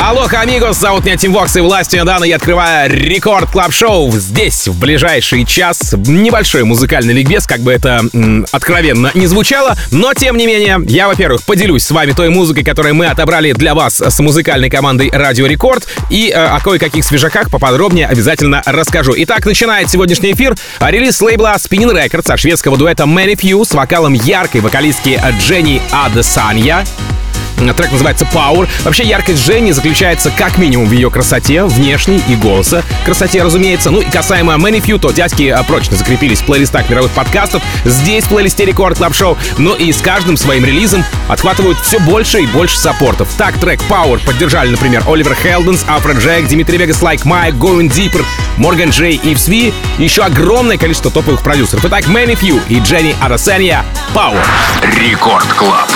Алло, amigos, зовут меня Тим Вокс и властью данной я открываю Record Club Show здесь в ближайший час. Небольшой музыкальный ликбез, как бы это м, откровенно не звучало, но тем не менее, я, во-первых, поделюсь с вами той музыкой, которую мы отобрали для вас с музыкальной командой Радио Рекорд и э, о кое-каких свежаках поподробнее обязательно расскажу. Итак, начинает сегодняшний эфир релиз лейбла Spinnin' Records от шведского дуэта ManyFew с вокалом яркой вокалистки Дженни Адесанья. Трек называется Power. Вообще яркость Дженни заключается как минимум в ее красоте, внешней и голоса. Красоте, разумеется. Ну и касаемо ManyFew, то дядьки а, прочно закрепились в плейлистах мировых подкастов. Здесь в плейлисте Record Club Show. Но и с каждым своим релизом отхватывают все больше и больше саппортов. Так трек Power поддержали, например, Oliver Heldens, Afrojack, Dimitri Vegas, Like Mike, Going Deeper, Морган Джей, Yves V. Еще огромное количество топовых продюсеров. Итак, ManyFew и Дженни Адесанья Power. Рекорд Клаб.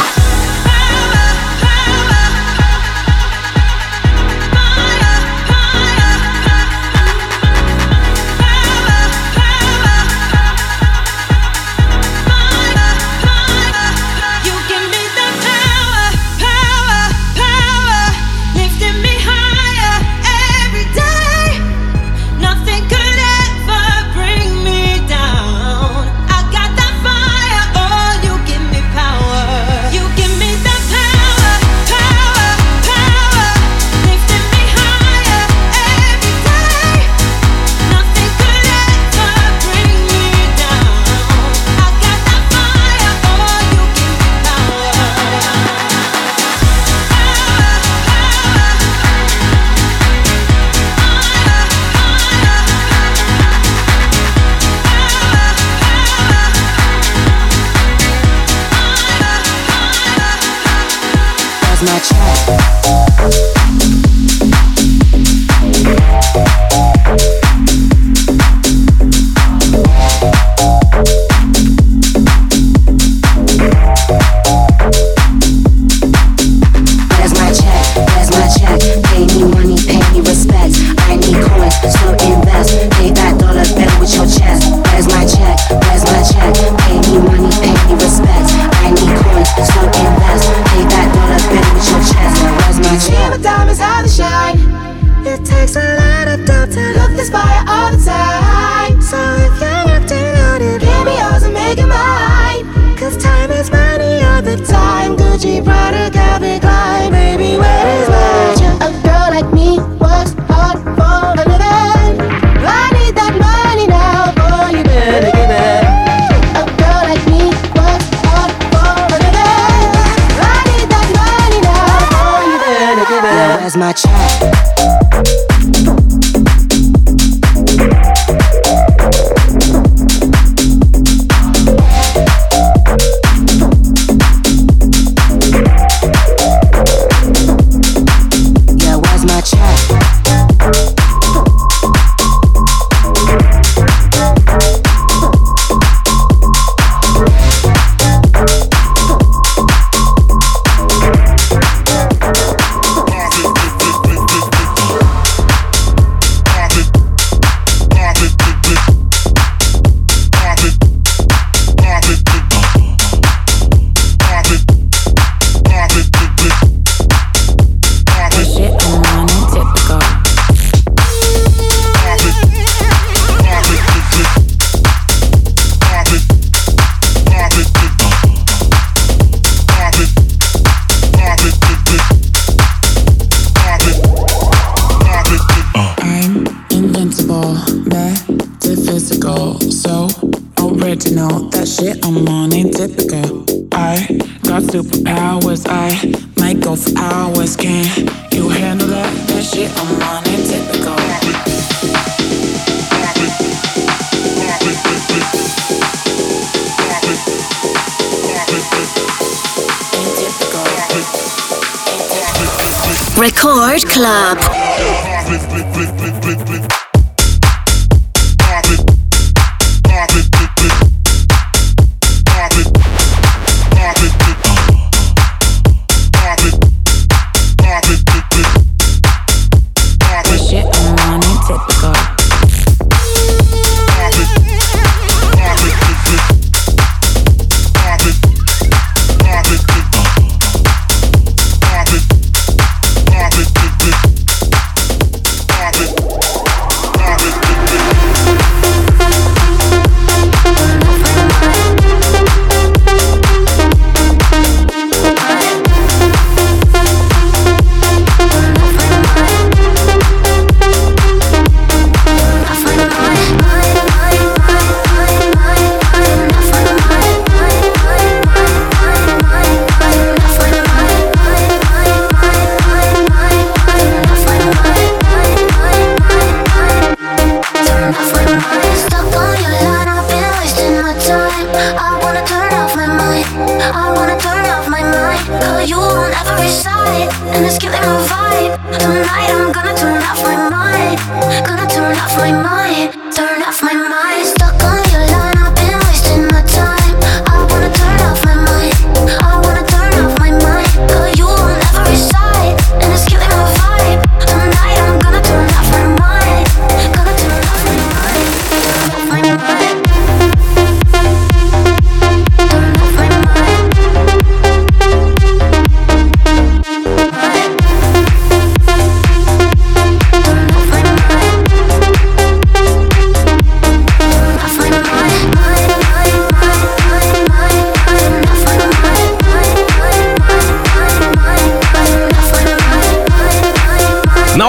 Club.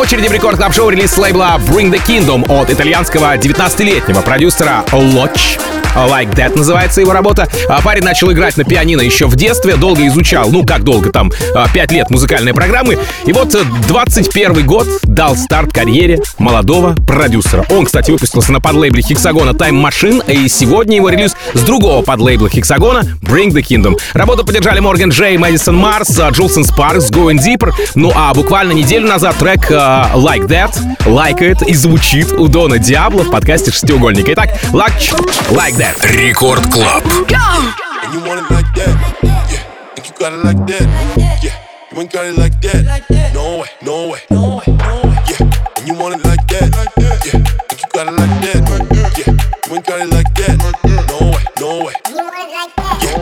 Очереди в рекорд клаб шоу релиз лейбла Bring the Kingdom от итальянского 19-летнего продюсера Lodge. Like That называется его работа. А парень начал играть на пианино еще в детстве, долго изучал, ну как долго, там 5 лет музыкальной программы. И вот 21 год дал старт карьере молодого продюсера. Он, кстати, выпустился на подлейбле Хексагона Time Machine, и сегодня его релиз с другого подлейбла Хексагона Bring the Kingdom. Работу поддержали Морган Джей, Мэдисон Марс, Джулсон Спаркс, Going Deeper. Ну а буквально неделю назад трек uh, Like That, Like It и звучит у Дона Диабло в подкасте «Шестиугольник». Итак, Like, like That. Рекорд Клаб. You want it like that, yeah. You got it like that, yeah. You ain't got it like that, no way, no way, no way, that, yeah. Think you got it like that, yeah. You ain't got it like that, no way, no way. You want it like that? Yeah,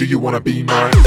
Do you wanna be mine?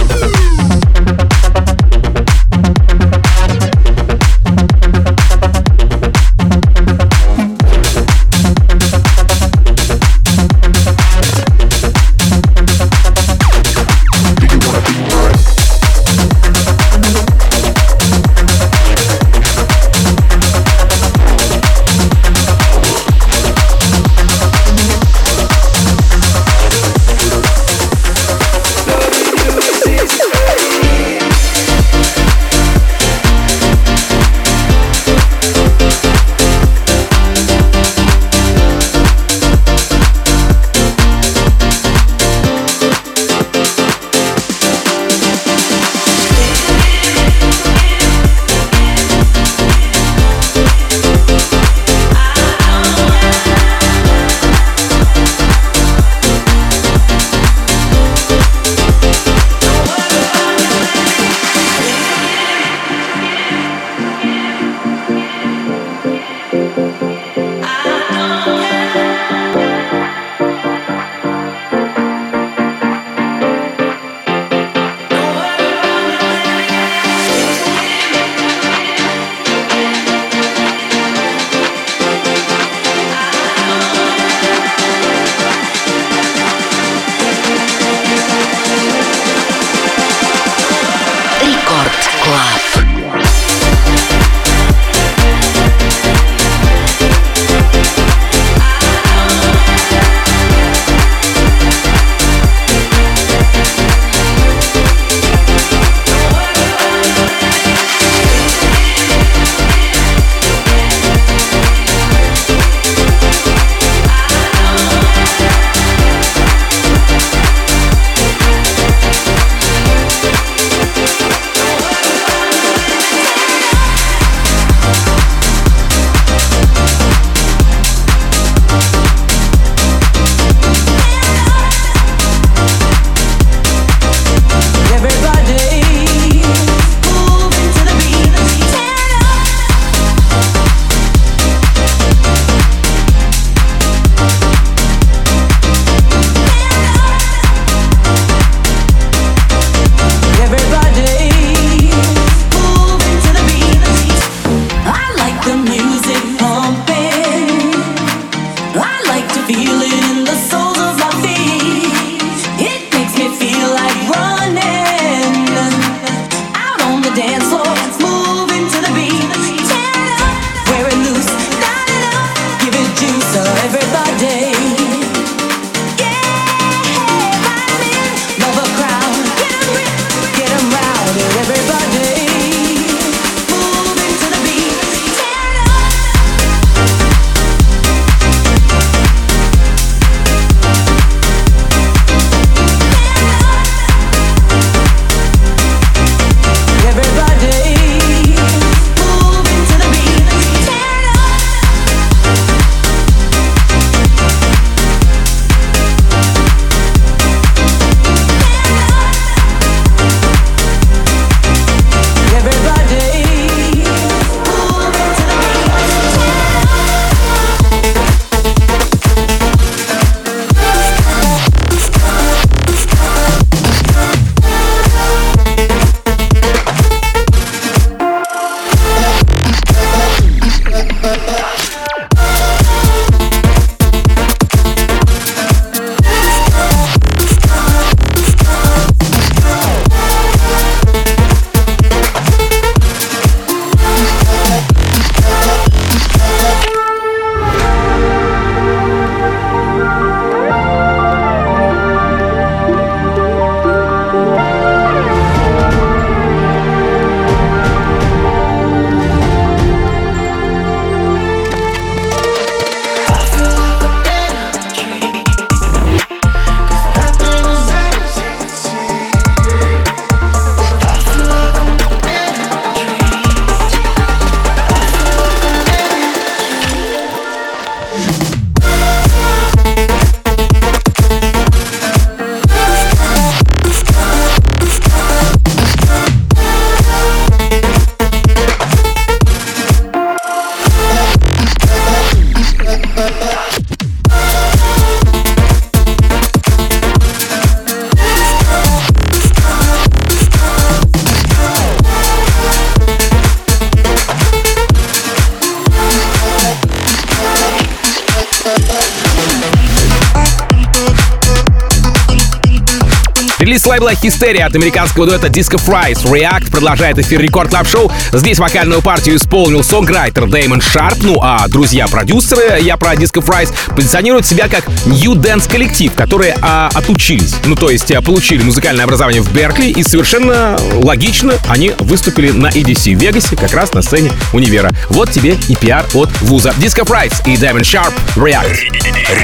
Релиз лейбла Hysteria от американского дуэта Disco Fries React продолжает эфир Record Club Show. Здесь вокальную партию исполнил songwriter Damon Sharpe, ну а друзья-продюсеры, я про Disco Fries, позиционируют себя как New Dance коллектив, которые а, отучились, ну то есть а, получили музыкальное образование в Беркли и совершенно логично они выступили на EDC в Вегасе, как раз на сцене универа. Вот тебе и пиар от вуза. Disco Fries и Damon Sharpe React.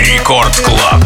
Рекорд Клаб.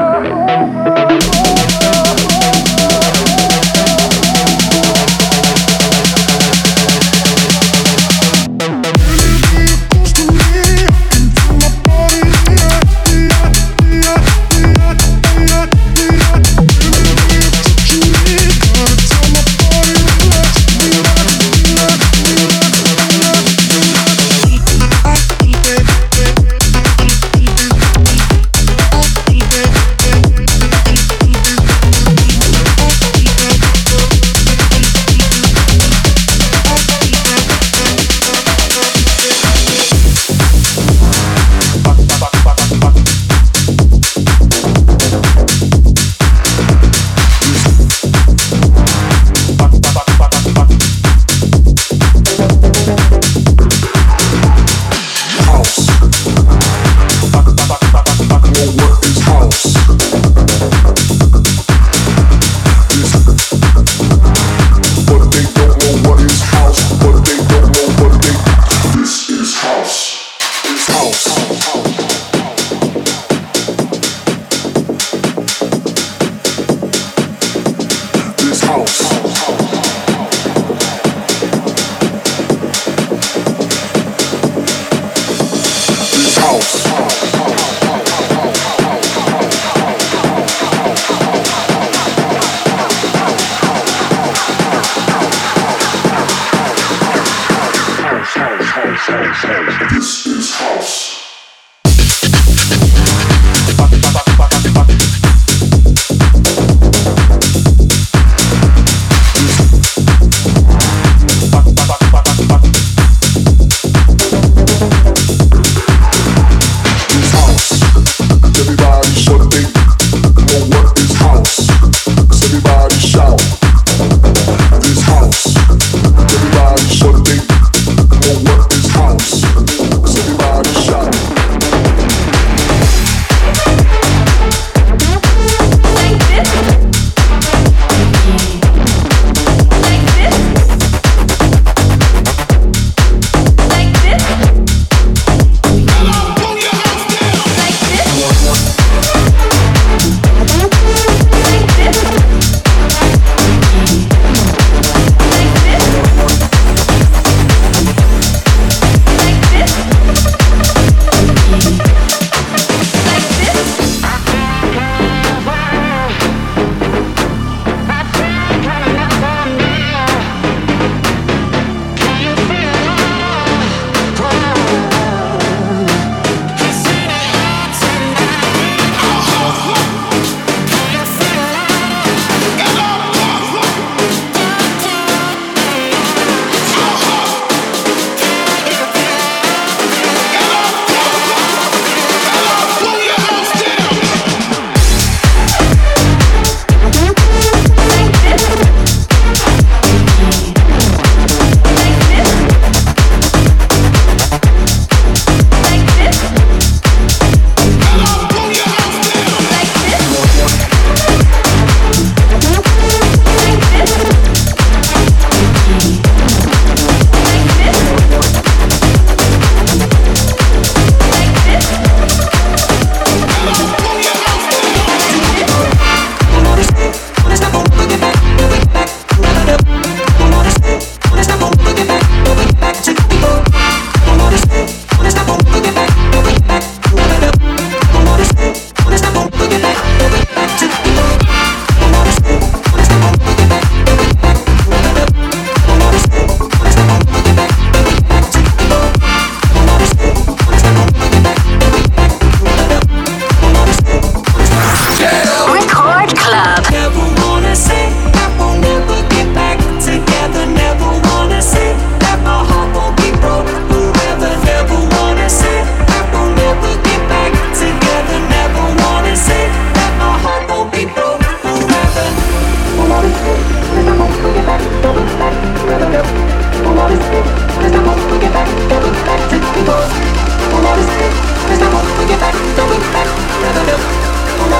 house.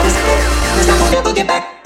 this. Cause I won't get back.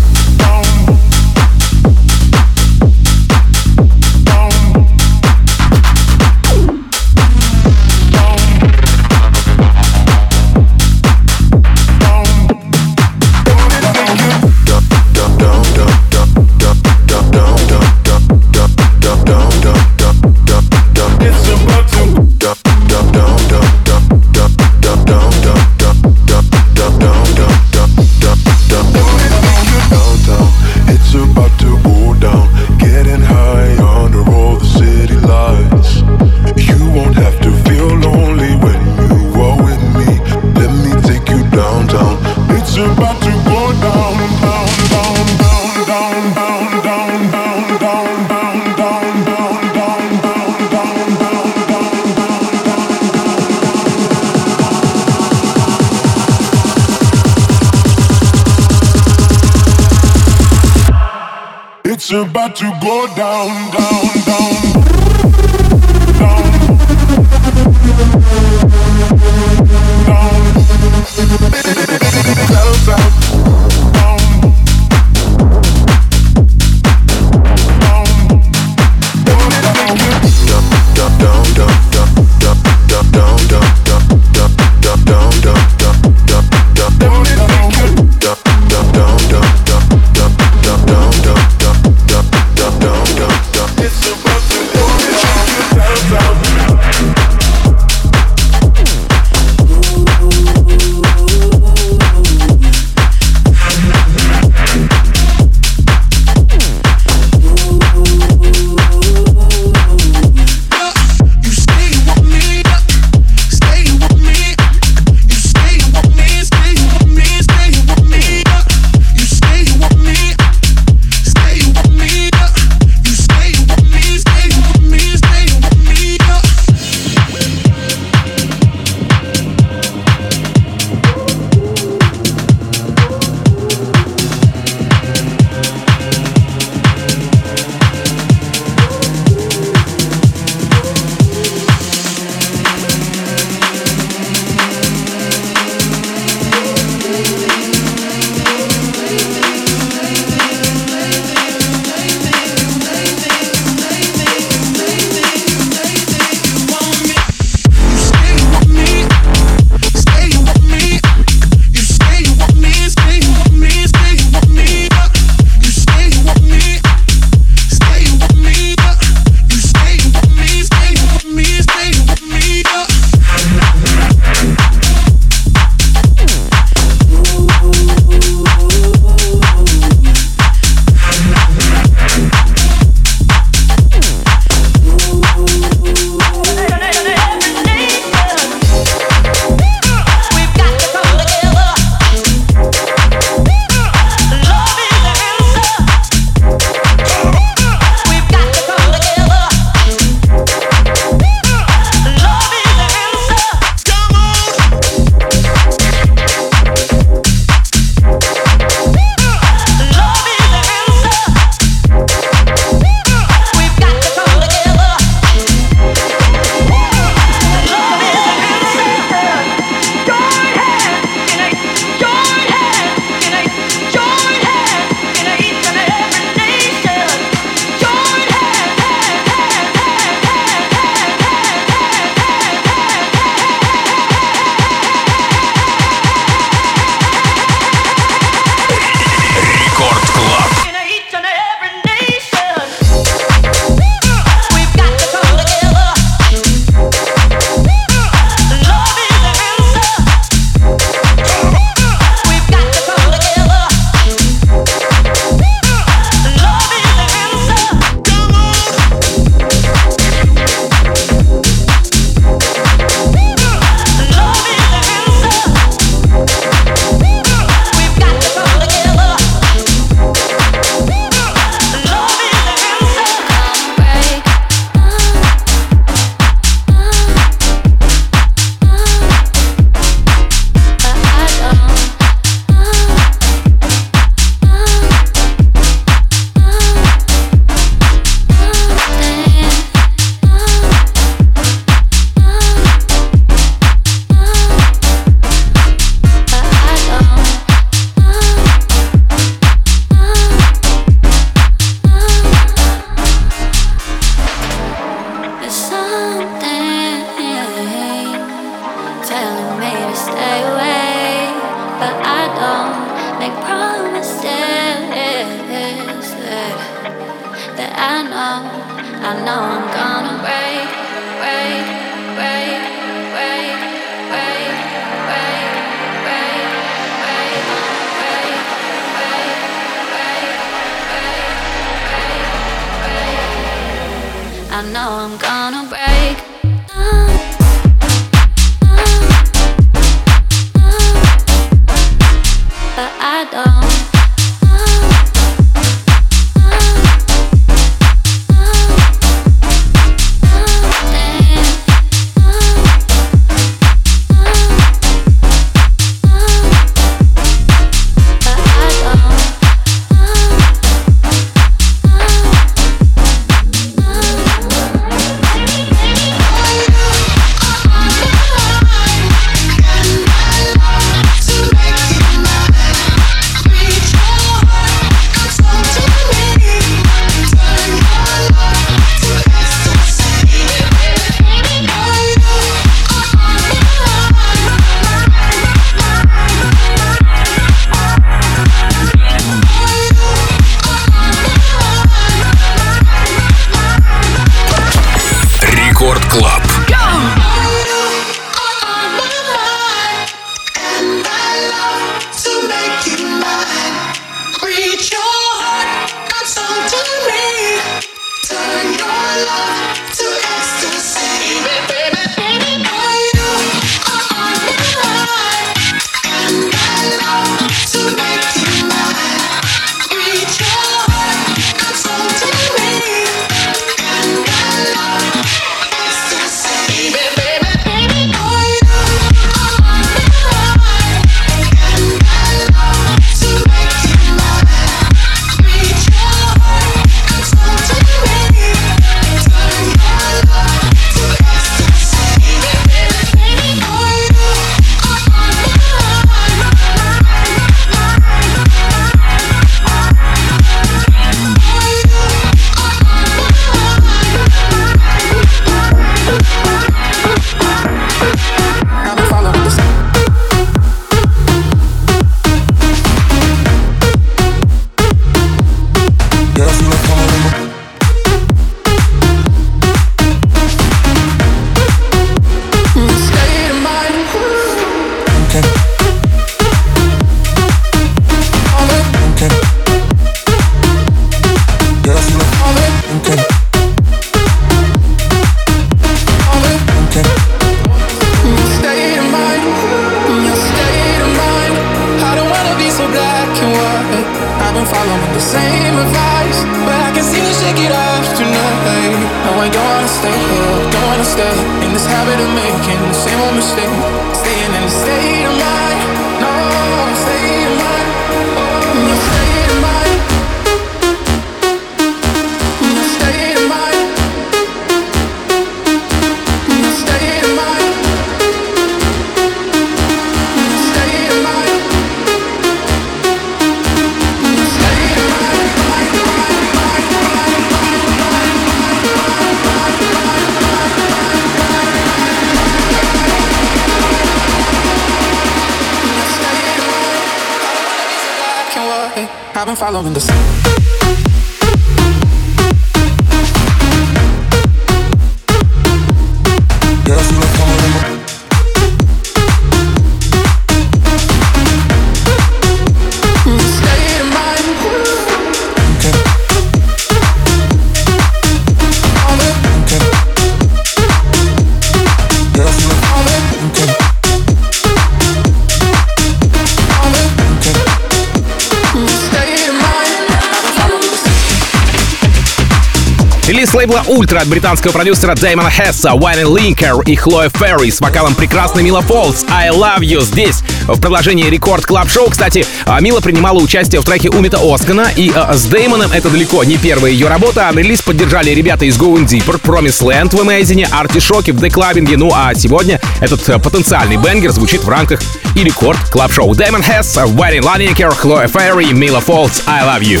Ультра от британского продюсера Дэймона Хесса, Уайнен Линкер и Хлоя Ферри с вокалом прекрасной Мила Фолс «I Love You» здесь, в продолжении Рекорд Клаб Шоу. Кстати, а, Мила принимала участие в треке Умита Оскана, и а, с Дэймоном это далеко не первая ее работа. Релиз поддержали ребята из Going Deeper, Promise Land в Amazing, Артишоке в The Clubbing. Ну а сегодня этот а, потенциальный бенгер звучит в рамках и Рекорд Клаб Шоу. Дэймон Хесс, Уайнен Линкер, Хлоя Ферри, Мила Фолс «I Love You».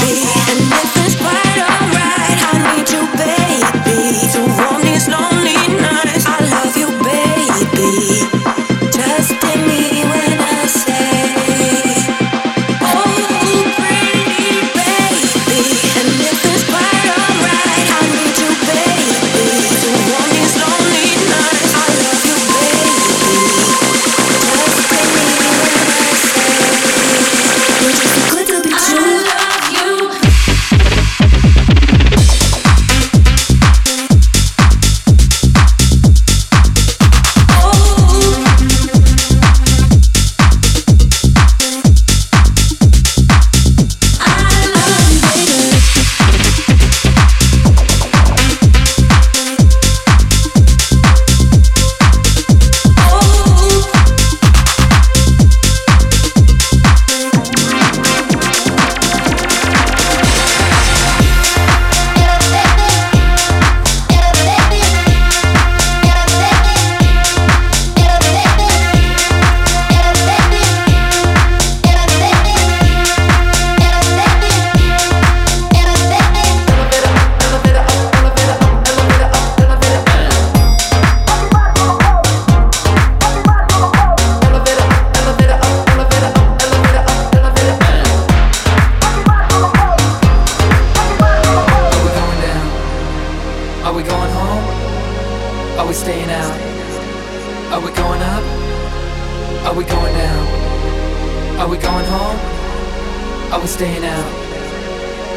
Рекорд Клаб. lonely nights. I love you, baby.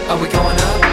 Are we going up?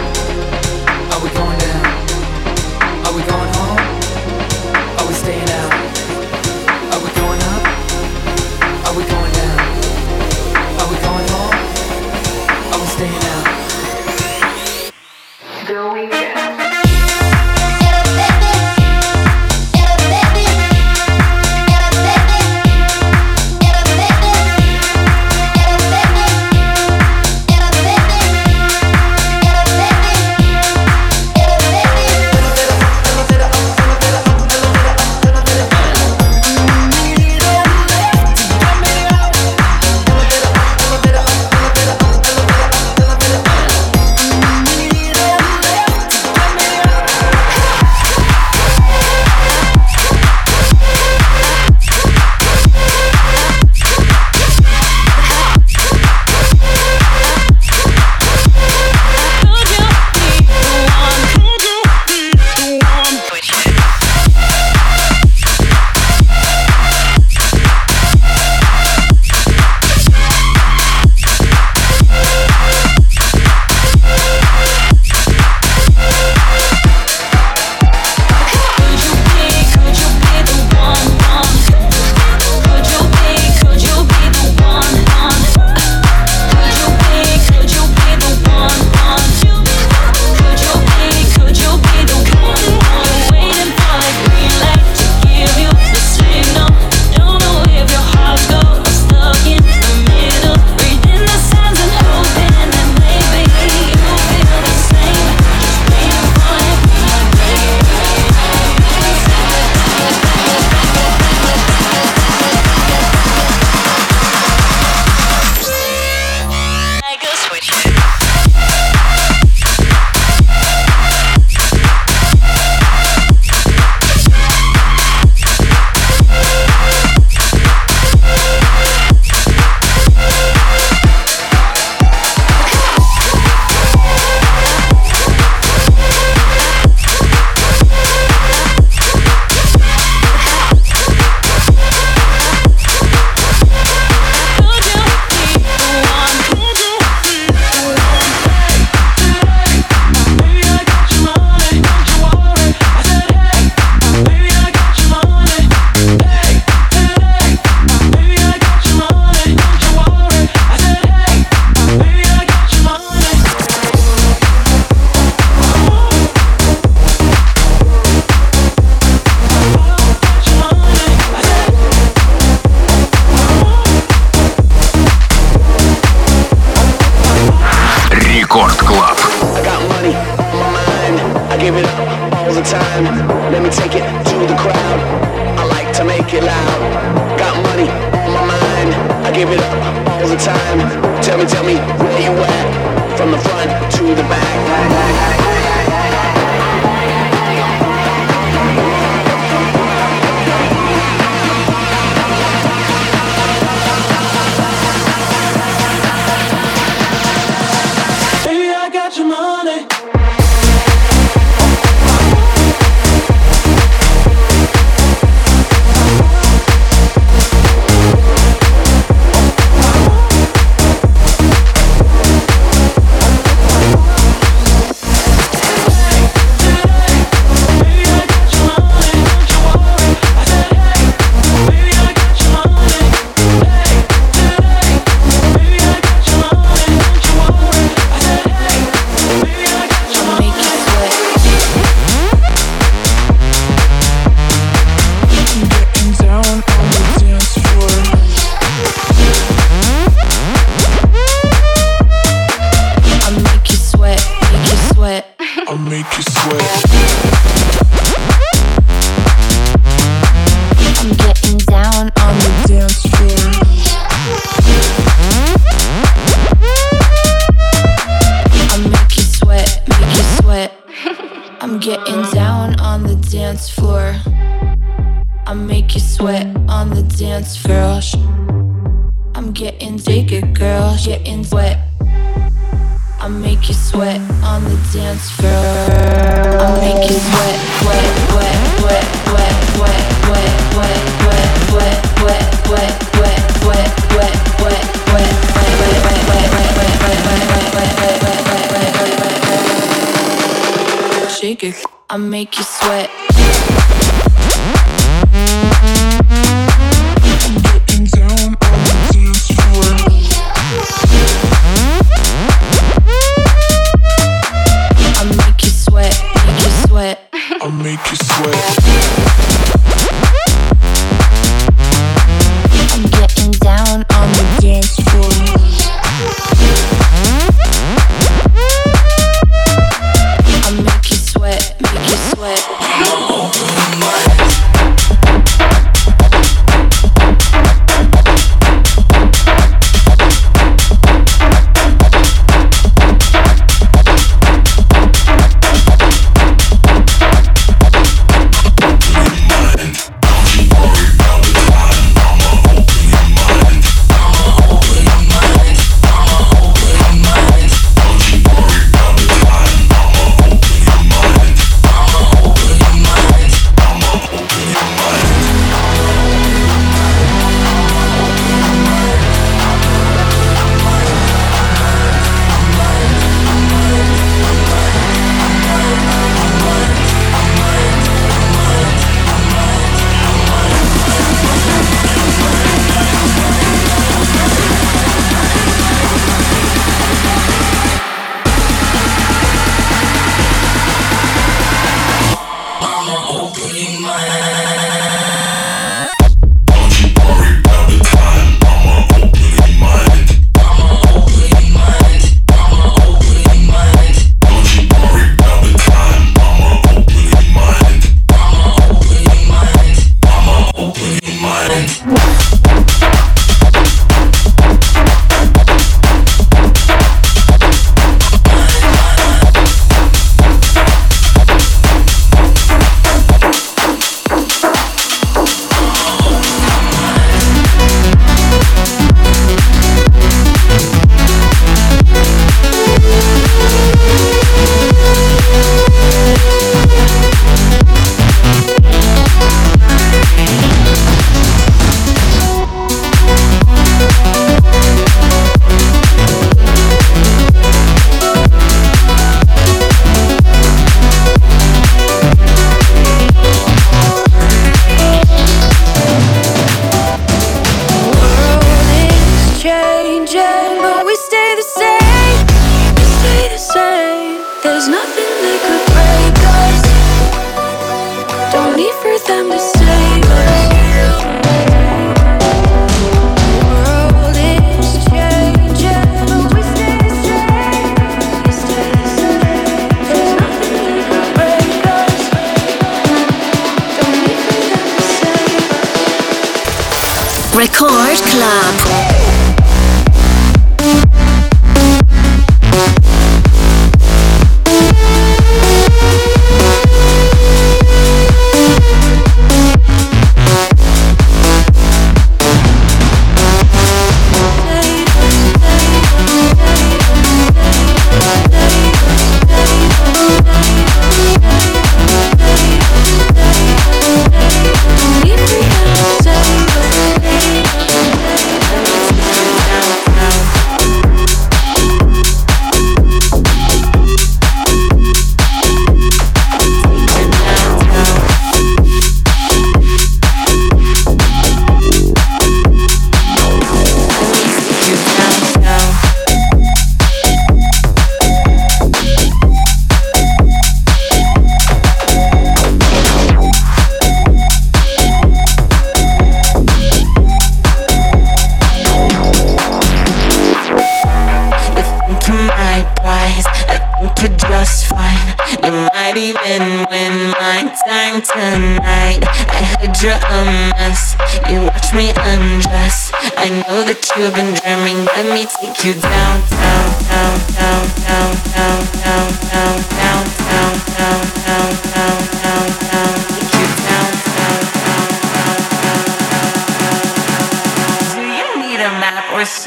Club.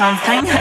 Something?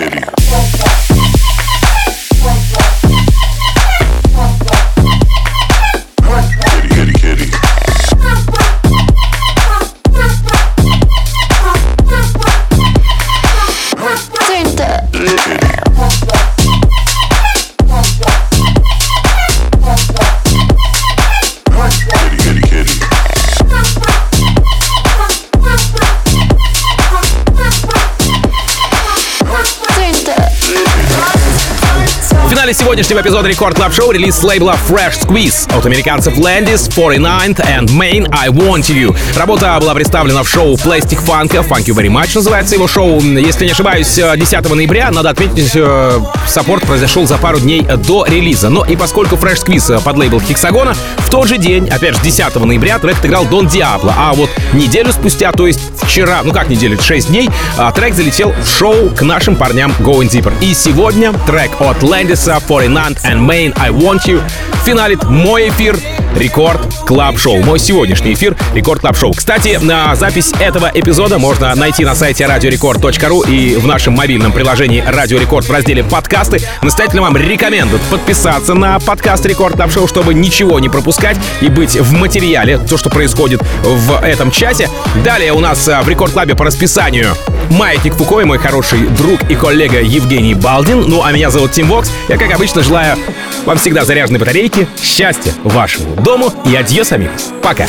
В финале сегодняшнего эпизода Record Club Show релиз с лейбла Fresh Squeezed от американцев Landis, 49th and Main I Want You. Работа была представлена в шоу Plastik Funk, Funk You Very Much называется его шоу. Если не ошибаюсь, 10 ноября, надо отметить, э, саппорт произошел за пару дней до релиза. Но и поскольку Fresh Squeezed подлейбл Hexagon а, в тот же день, опять же 10 ноября, трек отыграл Дон Диабло. А вот неделю спустя, то есть вчера, ну как неделю, 6 дней, трек залетел в шоу к нашим парням Going Deeper. И сегодня трек от Landis, 49 and Main I Want You финалит мой эфир Рекорд Клаб Шоу. Мой сегодняшний эфир Record Club Show. Кстати, на запись этого эпизода можно найти на сайте радиорекорд.ру и в нашем мобильном приложении Радио Рекорд в разделе подкасты. Настоятельно вам рекомендую подписаться на подкаст Record Club Show, чтобы ничего не пропускать и быть в материале, то, что происходит в этом часе. Далее у нас а, в Record Club е по расписанию Маятник Фуко и мой хороший друг и коллега Евгений Балдин. Ну, а меня зовут Тим Вокс. Я, как обычно, желаю вам всегда заряженной батарейки, счастья вашему дому и adiós, amigos. Пока.